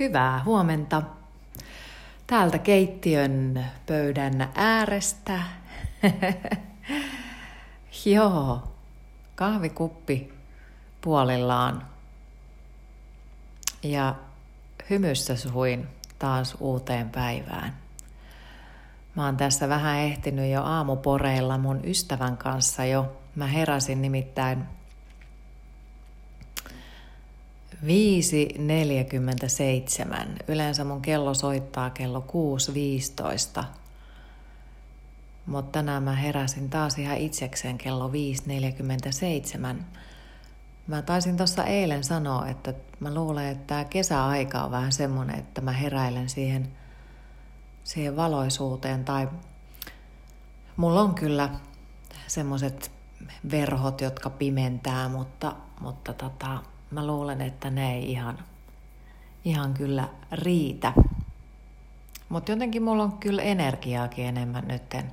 Hyvää huomenta. Täältä keittiön pöydän äärestä. Joo, kahvikuppi puolillaan. Ja hymyssä suin taas uuteen päivään. Mä oon tässä vähän ehtinyt jo aamuporeilla mun ystävän kanssa jo. Mä heräsin nimittäin 5.47. Yleensä mun kello soittaa kello 6.15. Mutta tänään mä heräsin taas ihan itsekseen kello 5.47. Mä taisin tuossa eilen sanoa, että mä luulen, että tämä kesäaika on vähän semmoinen, että mä heräilen siihen, siihen valoisuuteen. Tai mulla on kyllä semmoiset verhot, jotka pimentää, mutta, mutta tota, mä luulen, että ne ei ihan, ihan kyllä riitä. Mutta jotenkin mulla on kyllä energiaakin enemmän nytten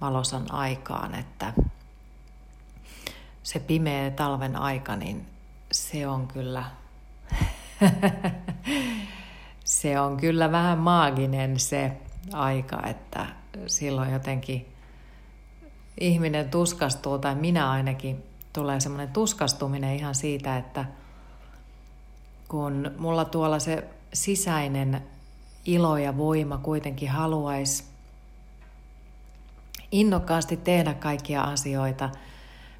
valosan aikaan, että se pimeä talven aika, niin se on kyllä, se on kyllä vähän maaginen se aika, että silloin jotenkin ihminen tuskastuu, tai minä ainakin tulee semmoinen tuskastuminen ihan siitä, että kun mulla tuolla se sisäinen ilo ja voima kuitenkin haluaisi innokkaasti tehdä kaikkia asioita,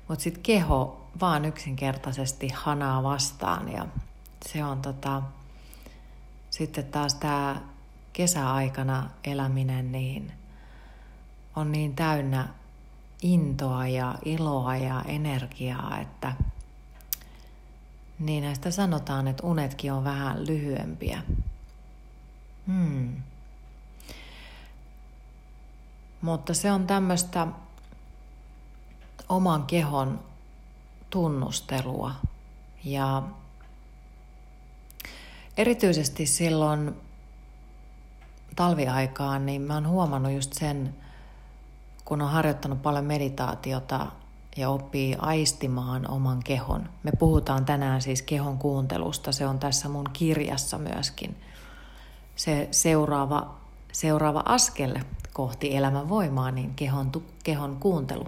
mutta sitten keho vaan yksinkertaisesti hanaa vastaan ja se on tota, sitten taas tämä kesäaikana eläminen niin on niin täynnä intoa ja iloa ja energiaa, että niin näistä sanotaan, että unetkin on vähän lyhyempiä. Hmm. Mutta se on tämmöistä oman kehon tunnustelua ja erityisesti silloin talviaikaan, niin mä oon huomannut just sen, kun on harjoittanut paljon meditaatiota ja oppii aistimaan oman kehon. Me puhutaan tänään siis kehon kuuntelusta, se on tässä mun kirjassa myöskin. Se seuraava, seuraava askel kohti elämän voimaa, niin kehon, kehon kuuntelu.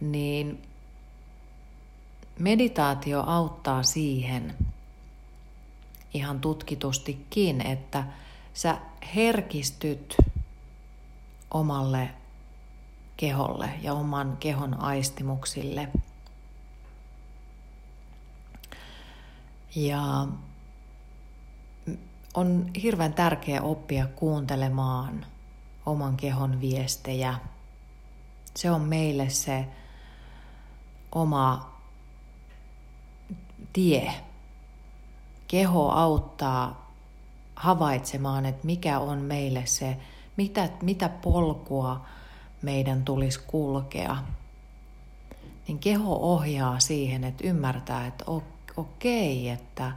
Niin meditaatio auttaa siihen ihan tutkitustikin, että sä herkistyt omalle keholle ja oman kehon aistimuksille. Ja on hirveän tärkeää oppia kuuntelemaan oman kehon viestejä. Se on meille se oma tie. Keho auttaa havaitsemaan, että mikä on meille se mitä, mitä polkua meidän tulisi kulkea, niin keho ohjaa siihen, että ymmärtää, että okei, että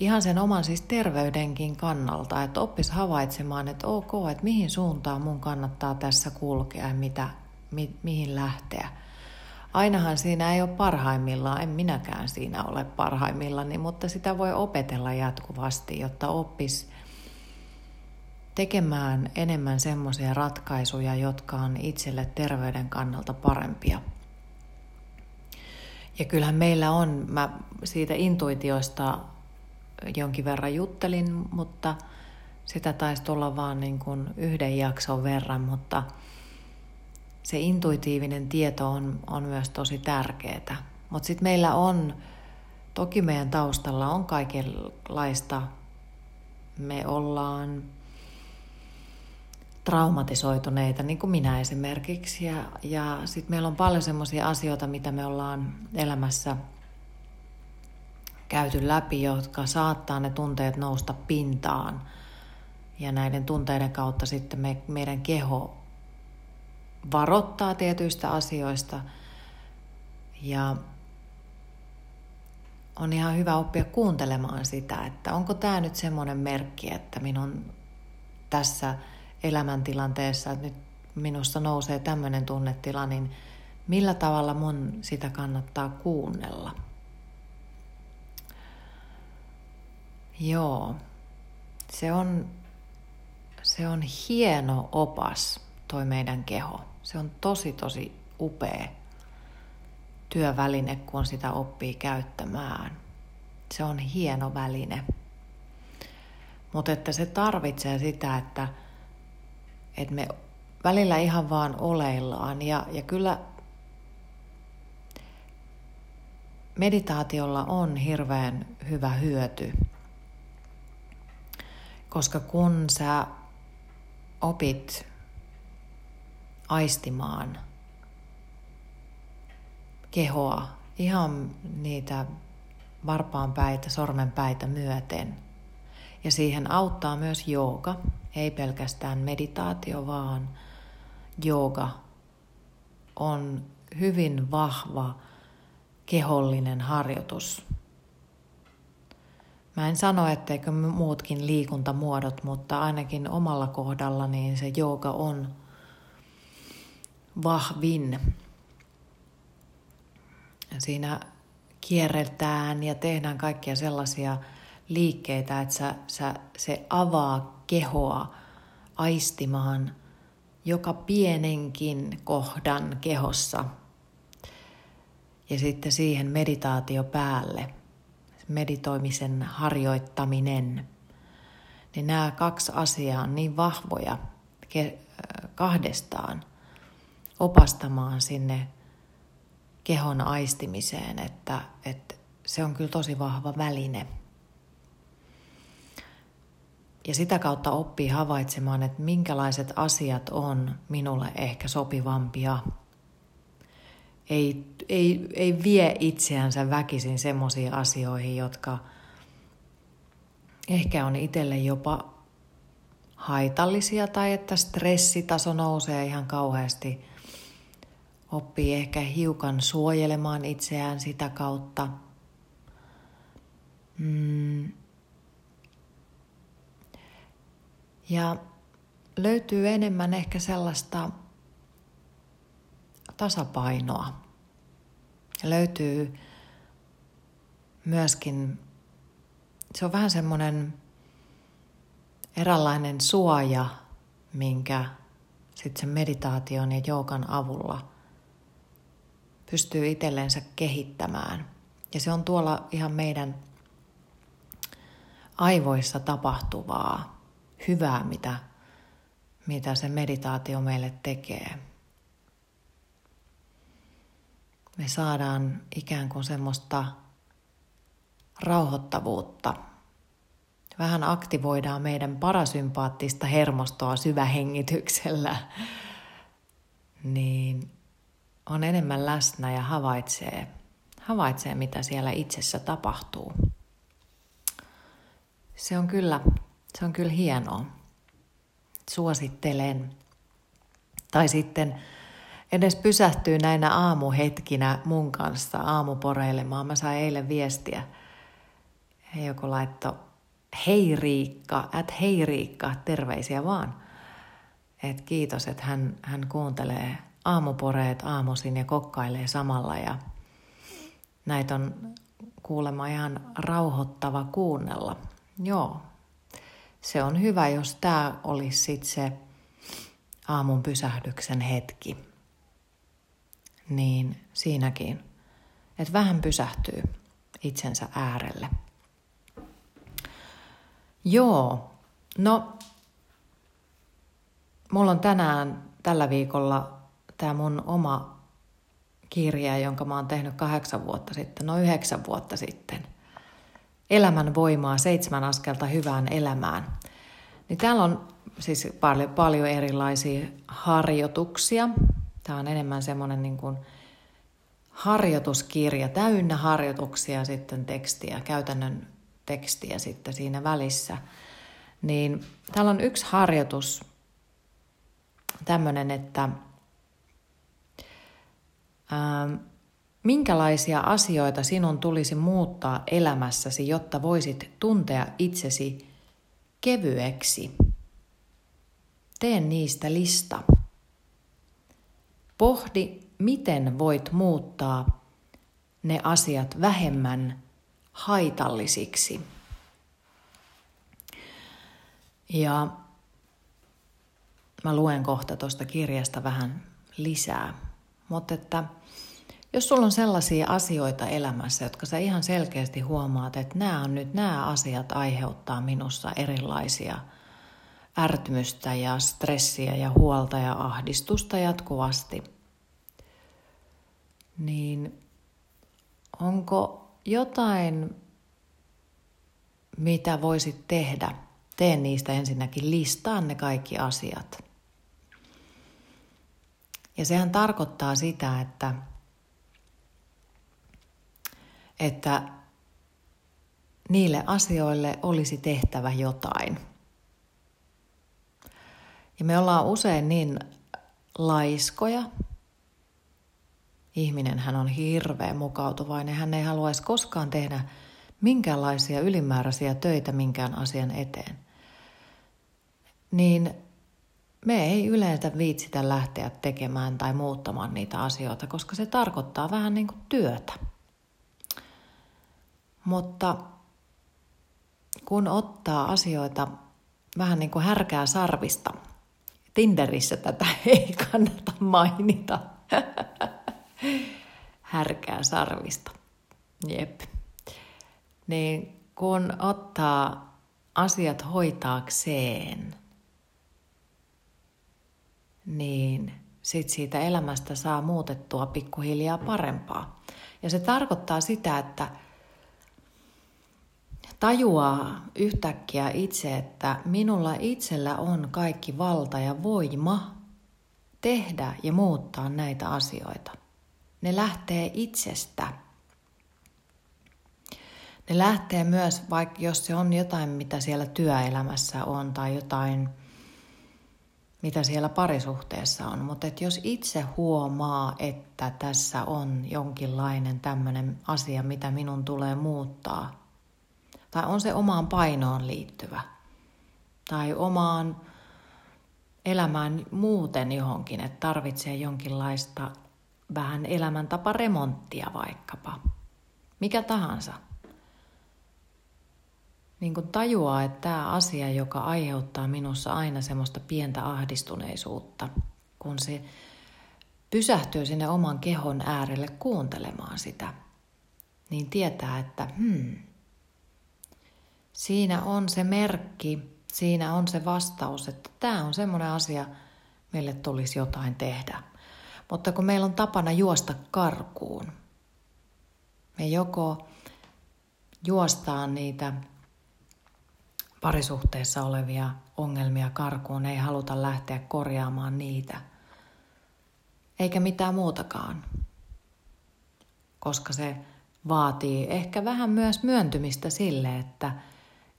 ihan sen oman siis terveydenkin kannalta, että oppis havaitsemaan, että ok, että mihin suuntaan mun kannattaa tässä kulkea ja mitä, mi, mihin lähteä. Ainahan siinä ei ole parhaimmillaan, en minäkään siinä ole parhaimmillani, mutta sitä voi opetella jatkuvasti, jotta oppis tekemään enemmän semmoisia ratkaisuja, jotka on itselle terveyden kannalta parempia. Ja kyllähän meillä on, mä siitä intuitiosta jonkin verran juttelin, mutta sitä taisi tulla vaan niin kuin yhden jakson verran, mutta se intuitiivinen tieto on, on myös tosi tärkeää. Mutta sitten meillä on, toki meidän taustalla on kaikenlaista, me ollaan traumatisoituneita, niin kuin minä esimerkiksi. Ja, ja sitten meillä on paljon sellaisia asioita, mitä me ollaan elämässä käyty läpi, jotka saattaa ne tunteet nousta pintaan. Ja näiden tunteiden kautta sitten me, meidän keho varoittaa tietyistä asioista. Ja on ihan hyvä oppia kuuntelemaan sitä, että onko tämä nyt semmoinen merkki, että minun tässä – elämäntilanteessa, että nyt minusta nousee tämmöinen tunnetila, niin millä tavalla mun sitä kannattaa kuunnella? Joo, se on, se on hieno opas, toi meidän keho. Se on tosi, tosi upea työväline, kun sitä oppii käyttämään. Se on hieno väline. Mutta että se tarvitsee sitä, että, että me välillä ihan vaan oleillaan. Ja, ja kyllä meditaatiolla on hirveän hyvä hyöty, koska kun sä opit aistimaan kehoa ihan niitä varpaanpäitä, sormenpäitä myöten. Ja siihen auttaa myös jooga, ei pelkästään meditaatio, vaan jooga on hyvin vahva kehollinen harjoitus. Mä en sano, etteikö muutkin liikuntamuodot, mutta ainakin omalla kohdalla niin se jooga on vahvin. Siinä kierretään ja tehdään kaikkia sellaisia liikkeitä, että sä, sä, se avaa kehoa aistimaan joka pienenkin kohdan kehossa. Ja sitten siihen meditaatio päälle, meditoimisen harjoittaminen. Niin nämä kaksi asiaa on niin vahvoja kahdestaan opastamaan sinne kehon aistimiseen, että, että se on kyllä tosi vahva väline. Ja sitä kautta oppii havaitsemaan, että minkälaiset asiat on minulle ehkä sopivampia. Ei, ei, ei vie itseänsä väkisin semmoisiin asioihin, jotka ehkä on itselle jopa haitallisia tai että stressitaso nousee ihan kauheasti oppii ehkä hiukan suojelemaan itseään sitä kautta. Mm. Ja löytyy enemmän ehkä sellaista tasapainoa. Ja löytyy myöskin, se on vähän semmoinen eräänlainen suoja, minkä sitten sen meditaation ja joogan avulla – pystyy itsellensä kehittämään. Ja se on tuolla ihan meidän aivoissa tapahtuvaa hyvää, mitä, mitä se meditaatio meille tekee. Me saadaan ikään kuin semmoista rauhoittavuutta. Vähän aktivoidaan meidän parasympaattista hermostoa syvähengityksellä. Niin on enemmän läsnä ja havaitsee, havaitsee mitä siellä itsessä tapahtuu. Se on kyllä, se on kyllä hienoa. Suosittelen. Tai sitten edes pysähtyy näinä aamuhetkinä mun kanssa aamuporeilemaan. Mä sain eilen viestiä. Joku laitto, hei Riikka, at hei Riikka, terveisiä vaan. Et kiitos, että hän, hän kuuntelee aamuporeet aamuisin ja kokkailee samalla ja näitä on kuulemma ihan rauhoittava kuunnella. Joo, se on hyvä, jos tämä olisi sitten se aamun pysähdyksen hetki. Niin siinäkin, että vähän pysähtyy itsensä äärelle. Joo, no mulla on tänään tällä viikolla tämä mun oma kirja, jonka mä oon tehnyt kahdeksan vuotta sitten, no yhdeksän vuotta sitten. Elämän voimaa, seitsemän askelta hyvään elämään. Niin täällä on siis paljon, paljon erilaisia harjoituksia. Tämä on enemmän semmoinen niin kuin harjoituskirja, täynnä harjoituksia sitten tekstiä, käytännön tekstiä sitten siinä välissä. Niin täällä on yksi harjoitus, tämmöinen, että Ähm, minkälaisia asioita sinun tulisi muuttaa elämässäsi, jotta voisit tuntea itsesi kevyeksi? Tee niistä lista. Pohdi, miten voit muuttaa ne asiat vähemmän haitallisiksi. Ja mä luen kohta tuosta kirjasta vähän lisää. Mutta että jos sulla on sellaisia asioita elämässä, jotka sä ihan selkeästi huomaat, että nämä on nyt, nämä asiat aiheuttaa minussa erilaisia ärtymystä ja stressiä ja huolta ja ahdistusta jatkuvasti, niin onko jotain, mitä voisit tehdä? Tee niistä ensinnäkin listaan ne kaikki asiat. Ja sehän tarkoittaa sitä, että että niille asioille olisi tehtävä jotain. Ja me ollaan usein niin laiskoja. Ihminen hän on hirveän mukautuvainen. Hän ei haluaisi koskaan tehdä minkäänlaisia ylimääräisiä töitä minkään asian eteen. Niin me ei yleensä viitsitä lähteä tekemään tai muuttamaan niitä asioita, koska se tarkoittaa vähän niin kuin työtä. Mutta kun ottaa asioita vähän niin kuin härkää sarvista, Tinderissä tätä ei kannata mainita. härkää sarvista. Jep. Niin kun ottaa asiat hoitaakseen, niin sit siitä elämästä saa muutettua pikkuhiljaa parempaa. Ja se tarkoittaa sitä, että tajuaa yhtäkkiä itse, että minulla itsellä on kaikki valta ja voima tehdä ja muuttaa näitä asioita. Ne lähtee itsestä. Ne lähtee myös, vaikka jos se on jotain, mitä siellä työelämässä on tai jotain, mitä siellä parisuhteessa on. Mutta et jos itse huomaa, että tässä on jonkinlainen tämmöinen asia, mitä minun tulee muuttaa – tai on se omaan painoon liittyvä. Tai omaan elämään muuten johonkin, että tarvitsee jonkinlaista vähän elämäntaparemonttia vaikkapa. Mikä tahansa. Niin kun tajuaa, että tämä asia, joka aiheuttaa minussa aina semmoista pientä ahdistuneisuutta, kun se pysähtyy sinne oman kehon äärelle kuuntelemaan sitä, niin tietää, että hmm, siinä on se merkki, siinä on se vastaus, että tämä on semmoinen asia, meille tulisi jotain tehdä. Mutta kun meillä on tapana juosta karkuun, me joko juostaan niitä parisuhteessa olevia ongelmia karkuun, ei haluta lähteä korjaamaan niitä, eikä mitään muutakaan, koska se vaatii ehkä vähän myös myöntymistä sille, että –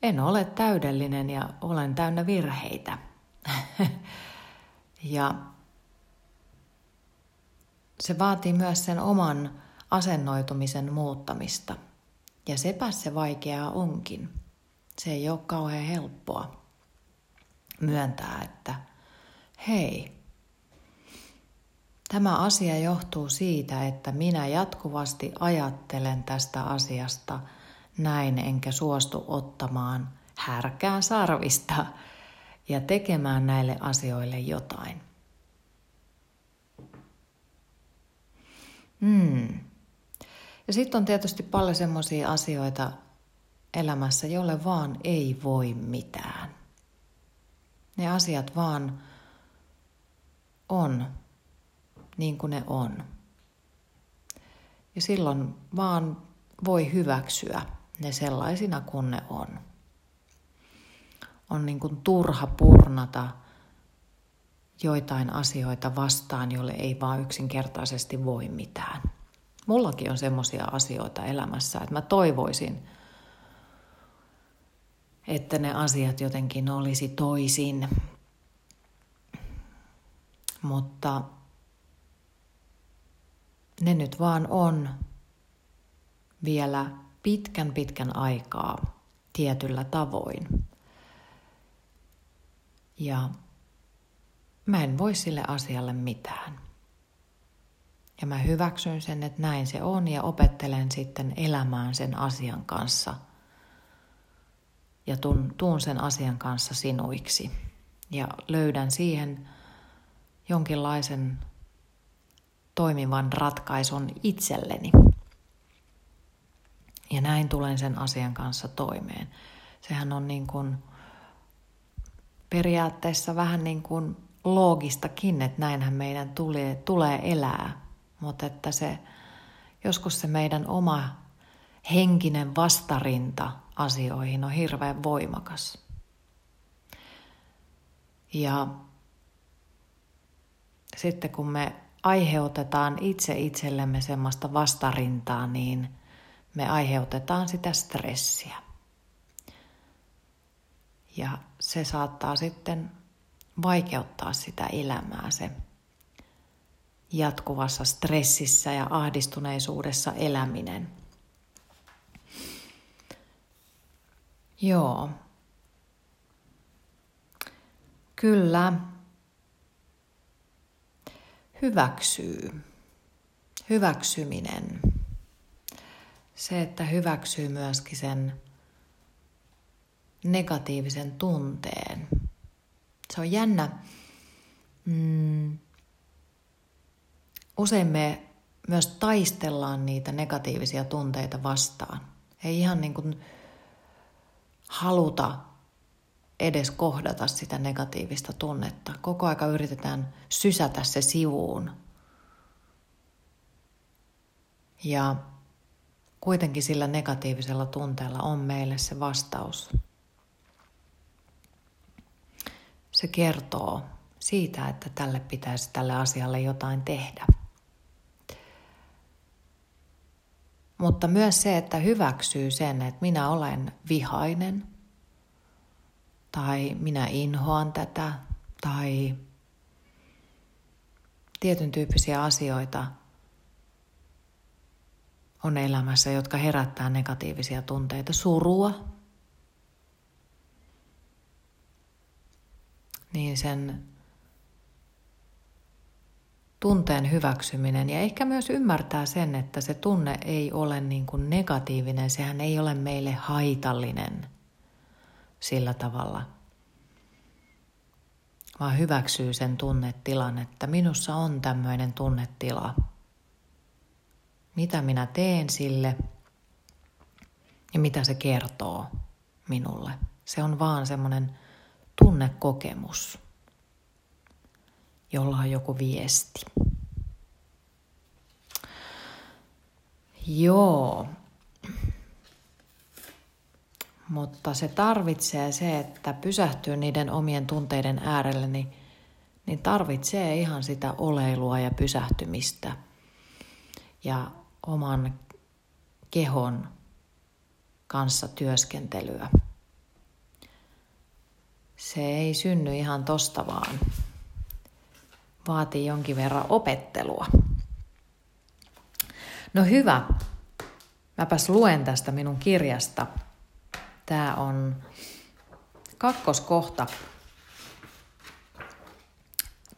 en ole täydellinen ja olen täynnä virheitä. ja se vaatii myös sen oman asennoitumisen muuttamista. Ja sepä se vaikeaa onkin. Se ei ole kauhean helppoa myöntää, että hei, tämä asia johtuu siitä, että minä jatkuvasti ajattelen tästä asiasta – näin enkä suostu ottamaan härkää sarvista ja tekemään näille asioille jotain. Hmm. Ja sitten on tietysti paljon semmoisia asioita elämässä, jolle vaan ei voi mitään. Ne asiat vaan on niin kuin ne on. Ja silloin vaan voi hyväksyä ne sellaisina kuin ne on. On niin kuin turha purnata joitain asioita vastaan, jolle ei vaan yksinkertaisesti voi mitään. Mullakin on semmoisia asioita elämässä, että mä toivoisin, että ne asiat jotenkin olisi toisin. Mutta ne nyt vaan on vielä pitkän pitkän aikaa tietyllä tavoin. Ja mä en voi sille asialle mitään. Ja mä hyväksyn sen, että näin se on ja opettelen sitten elämään sen asian kanssa ja tuun, tuun sen asian kanssa sinuiksi. Ja löydän siihen jonkinlaisen toimivan ratkaisun itselleni. Ja näin tulen sen asian kanssa toimeen. Sehän on niin kuin periaatteessa vähän niin kuin loogistakin, että näinhän meidän tulee, tulee elää. Mutta että se, joskus se meidän oma henkinen vastarinta asioihin on hirveän voimakas. Ja sitten kun me aiheutetaan itse itsellemme semmoista vastarintaa, niin me aiheutetaan sitä stressiä. Ja se saattaa sitten vaikeuttaa sitä elämää, se jatkuvassa stressissä ja ahdistuneisuudessa eläminen. Joo. Kyllä. Hyväksyy. Hyväksyminen. Se, että hyväksyy myöskin sen negatiivisen tunteen. Se on jännä. Mm. Usein me myös taistellaan niitä negatiivisia tunteita vastaan. Ei ihan niin kuin haluta edes kohdata sitä negatiivista tunnetta. Koko aika yritetään sysätä se sivuun. Ja kuitenkin sillä negatiivisella tunteella on meille se vastaus. Se kertoo siitä, että tälle pitäisi tälle asialle jotain tehdä. Mutta myös se, että hyväksyy sen, että minä olen vihainen tai minä inhoan tätä tai tietyn tyyppisiä asioita on elämässä, jotka herättää negatiivisia tunteita, surua, niin sen tunteen hyväksyminen ja ehkä myös ymmärtää sen, että se tunne ei ole niin kuin negatiivinen, sehän ei ole meille haitallinen sillä tavalla, vaan hyväksyy sen tunnetilan, että minussa on tämmöinen tunnetila. Mitä minä teen sille ja mitä se kertoo minulle. Se on vaan semmoinen tunnekokemus jolla on joku viesti. Joo. Mutta se tarvitsee se, että pysähtyy niiden omien tunteiden äärelle, niin, niin tarvitsee ihan sitä oleilua ja pysähtymistä ja oman kehon kanssa työskentelyä. Se ei synny ihan tosta vaan vaatii jonkin verran opettelua. No hyvä. Mäpäs luen tästä minun kirjasta. Tämä on kakkoskohta.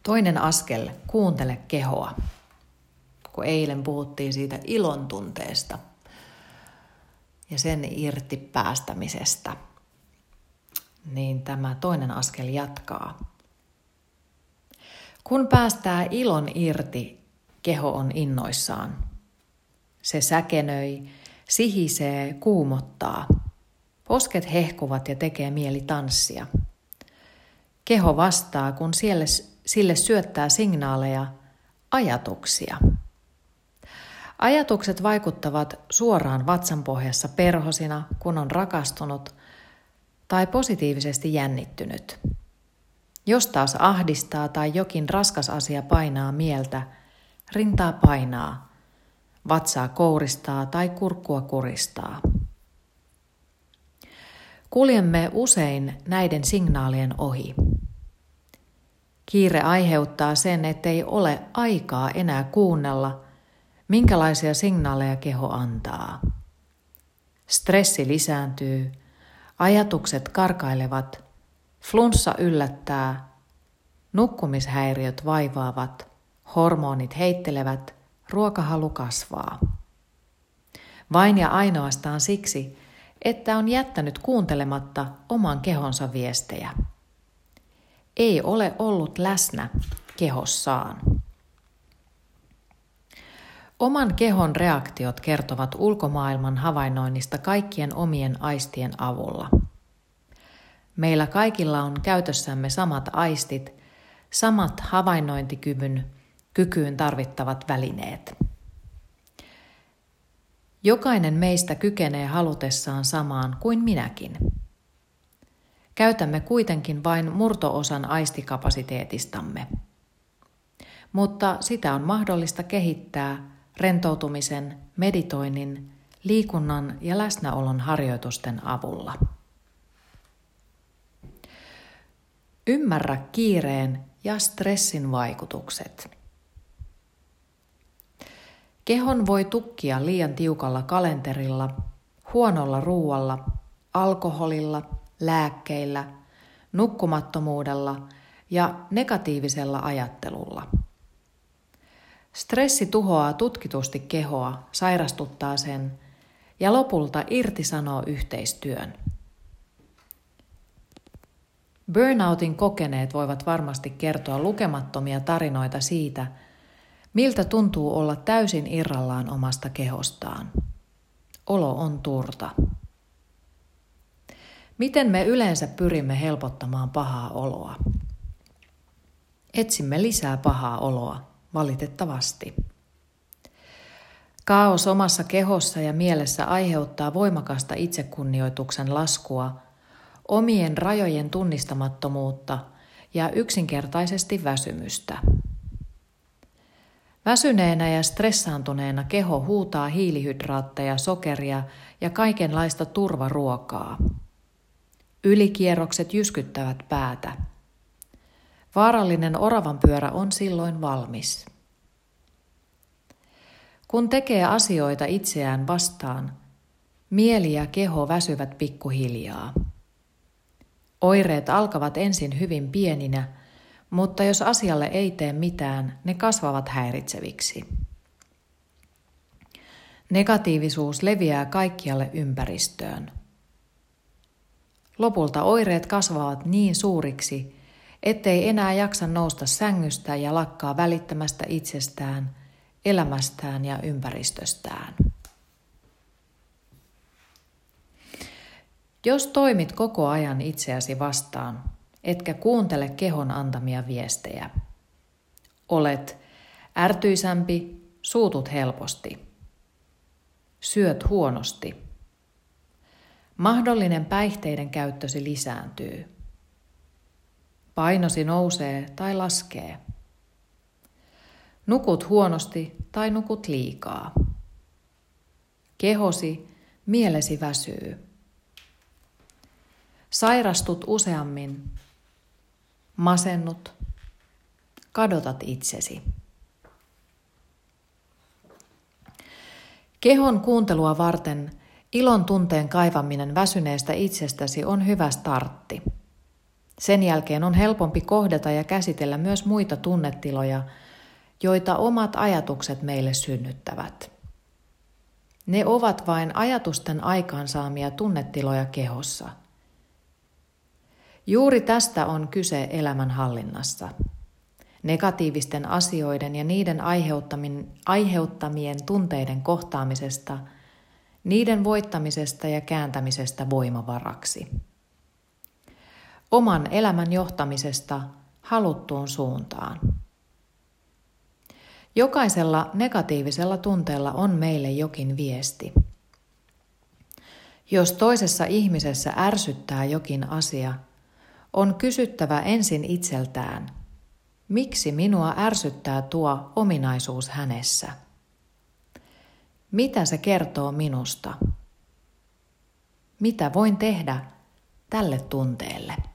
Toinen askel, kuuntele kehoa. Kun eilen puhuttiin siitä ilon tunteesta ja sen irti päästämisestä, niin tämä toinen askel jatkaa. Kun päästää ilon irti, keho on innoissaan. Se säkenöi, sihisee, kuumottaa. Posket hehkuvat ja tekee mieli tanssia. Keho vastaa, kun sille syöttää signaaleja, ajatuksia. Ajatukset vaikuttavat suoraan vatsanpohjassa perhosina, kun on rakastunut tai positiivisesti jännittynyt. Jos taas ahdistaa tai jokin raskas asia painaa mieltä, rintaa painaa, vatsaa kouristaa tai kurkkua kuristaa. Kuljemme usein näiden signaalien ohi. Kiire aiheuttaa sen, ettei ole aikaa enää kuunnella, minkälaisia signaaleja keho antaa. Stressi lisääntyy, ajatukset karkailevat Flunssa yllättää, nukkumishäiriöt vaivaavat, hormonit heittelevät, ruokahalu kasvaa. Vain ja ainoastaan siksi, että on jättänyt kuuntelematta oman kehonsa viestejä. Ei ole ollut läsnä kehossaan. Oman kehon reaktiot kertovat ulkomaailman havainnoinnista kaikkien omien aistien avulla. Meillä kaikilla on käytössämme samat aistit, samat havainnointikyvyn kykyyn tarvittavat välineet. Jokainen meistä kykenee halutessaan samaan kuin minäkin. Käytämme kuitenkin vain murtoosan aistikapasiteetistamme. Mutta sitä on mahdollista kehittää rentoutumisen, meditoinnin, liikunnan ja läsnäolon harjoitusten avulla. Ymmärrä kiireen ja stressin vaikutukset. Kehon voi tukkia liian tiukalla kalenterilla, huonolla ruualla, alkoholilla, lääkkeillä, nukkumattomuudella ja negatiivisella ajattelulla – Stressi tuhoaa tutkitusti kehoa, sairastuttaa sen ja lopulta irtisanoo yhteistyön. Burnoutin kokeneet voivat varmasti kertoa lukemattomia tarinoita siitä, miltä tuntuu olla täysin irrallaan omasta kehostaan. Olo on turta. Miten me yleensä pyrimme helpottamaan pahaa oloa? Etsimme lisää pahaa oloa valitettavasti. Kaos omassa kehossa ja mielessä aiheuttaa voimakasta itsekunnioituksen laskua, omien rajojen tunnistamattomuutta ja yksinkertaisesti väsymystä. Väsyneenä ja stressaantuneena keho huutaa hiilihydraatteja, sokeria ja kaikenlaista turvaruokaa. Ylikierrokset jyskyttävät päätä – Vaarallinen oravan pyörä on silloin valmis. Kun tekee asioita itseään vastaan, mieli ja keho väsyvät pikkuhiljaa. Oireet alkavat ensin hyvin pieninä, mutta jos asialle ei tee mitään, ne kasvavat häiritseviksi. Negatiivisuus leviää kaikkialle ympäristöön. Lopulta oireet kasvavat niin suuriksi, ettei enää jaksa nousta sängystä ja lakkaa välittämästä itsestään, elämästään ja ympäristöstään. Jos toimit koko ajan itseäsi vastaan, etkä kuuntele kehon antamia viestejä, olet ärtyisämpi, suutut helposti, syöt huonosti, mahdollinen päihteiden käyttösi lisääntyy – Painosi nousee tai laskee. Nukut huonosti tai nukut liikaa. Kehosi, mielesi väsyy. Sairastut useammin. Masennut. Kadotat itsesi. Kehon kuuntelua varten ilon tunteen kaivaminen väsyneestä itsestäsi on hyvä startti. Sen jälkeen on helpompi kohdata ja käsitellä myös muita tunnetiloja, joita omat ajatukset meille synnyttävät. Ne ovat vain ajatusten aikaansaamia tunnetiloja kehossa. Juuri tästä on kyse elämänhallinnassa. Negatiivisten asioiden ja niiden aiheuttamien tunteiden kohtaamisesta, niiden voittamisesta ja kääntämisestä voimavaraksi oman elämän johtamisesta haluttuun suuntaan. Jokaisella negatiivisella tunteella on meille jokin viesti. Jos toisessa ihmisessä ärsyttää jokin asia, on kysyttävä ensin itseltään, miksi minua ärsyttää tuo ominaisuus hänessä? Mitä se kertoo minusta? Mitä voin tehdä tälle tunteelle?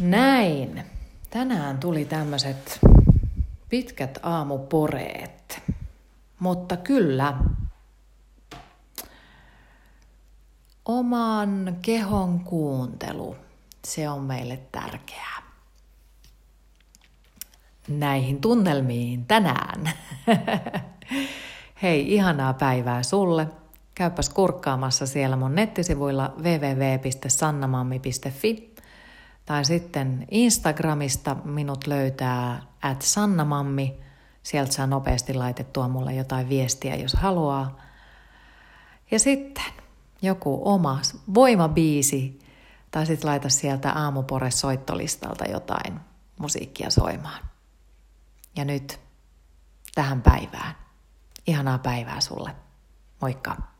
Näin. Tänään tuli tämmöiset pitkät aamuporeet. Mutta kyllä, oman kehon kuuntelu, se on meille tärkeää. Näihin tunnelmiin tänään. Hei, ihanaa päivää sulle. Käypäs kurkkaamassa siellä mun nettisivuilla www.sannamammi.fi tai sitten Instagramista minut löytää at sannamammi. Sieltä saa nopeasti laitettua mulle jotain viestiä, jos haluaa. Ja sitten joku oma voimabiisi, tai sitten laita sieltä aamupore soittolistalta jotain musiikkia soimaan. Ja nyt tähän päivään. Ihanaa päivää sulle. Moikka!